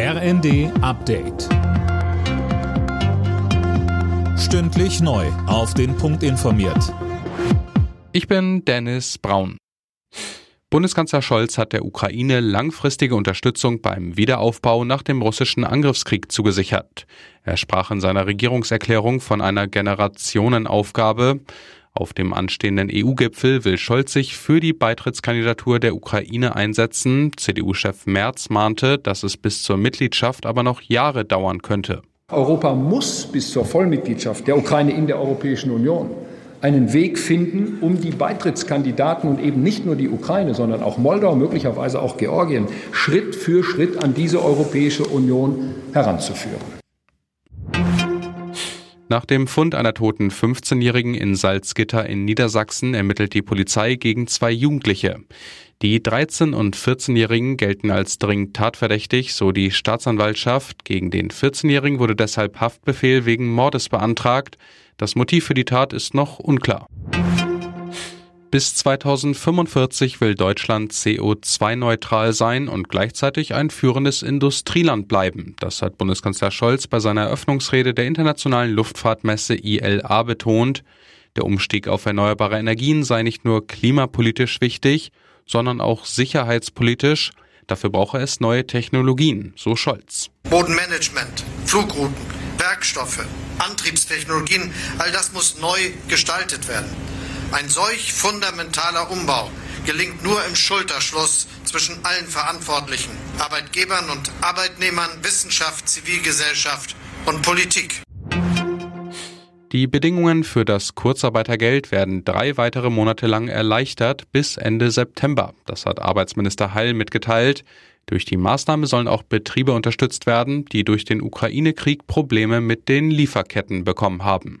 RND Update. Stündlich neu. Auf den Punkt informiert. Ich bin Dennis Braun. Bundeskanzler Scholz hat der Ukraine langfristige Unterstützung beim Wiederaufbau nach dem russischen Angriffskrieg zugesichert. Er sprach in seiner Regierungserklärung von einer Generationenaufgabe. Auf dem anstehenden EU-Gipfel will Scholz sich für die Beitrittskandidatur der Ukraine einsetzen. CDU-Chef Merz mahnte, dass es bis zur Mitgliedschaft aber noch Jahre dauern könnte. Europa muss bis zur Vollmitgliedschaft der Ukraine in der Europäischen Union einen Weg finden, um die Beitrittskandidaten und eben nicht nur die Ukraine, sondern auch Moldau, möglicherweise auch Georgien, Schritt für Schritt an diese Europäische Union heranzuführen. Nach dem Fund einer toten 15-Jährigen in Salzgitter in Niedersachsen ermittelt die Polizei gegen zwei Jugendliche. Die 13- und 14-Jährigen gelten als dringend tatverdächtig, so die Staatsanwaltschaft. Gegen den 14-Jährigen wurde deshalb Haftbefehl wegen Mordes beantragt. Das Motiv für die Tat ist noch unklar. Bis 2045 will Deutschland CO2-neutral sein und gleichzeitig ein führendes Industrieland bleiben. Das hat Bundeskanzler Scholz bei seiner Eröffnungsrede der Internationalen Luftfahrtmesse ILA betont. Der Umstieg auf erneuerbare Energien sei nicht nur klimapolitisch wichtig, sondern auch sicherheitspolitisch. Dafür brauche es neue Technologien, so Scholz. Bodenmanagement, Flugrouten, Werkstoffe, Antriebstechnologien, all das muss neu gestaltet werden. Ein solch fundamentaler Umbau gelingt nur im Schulterschluss zwischen allen Verantwortlichen, Arbeitgebern und Arbeitnehmern, Wissenschaft, Zivilgesellschaft und Politik. Die Bedingungen für das Kurzarbeitergeld werden drei weitere Monate lang erleichtert bis Ende September. Das hat Arbeitsminister Heil mitgeteilt. Durch die Maßnahme sollen auch Betriebe unterstützt werden, die durch den Ukraine-Krieg Probleme mit den Lieferketten bekommen haben.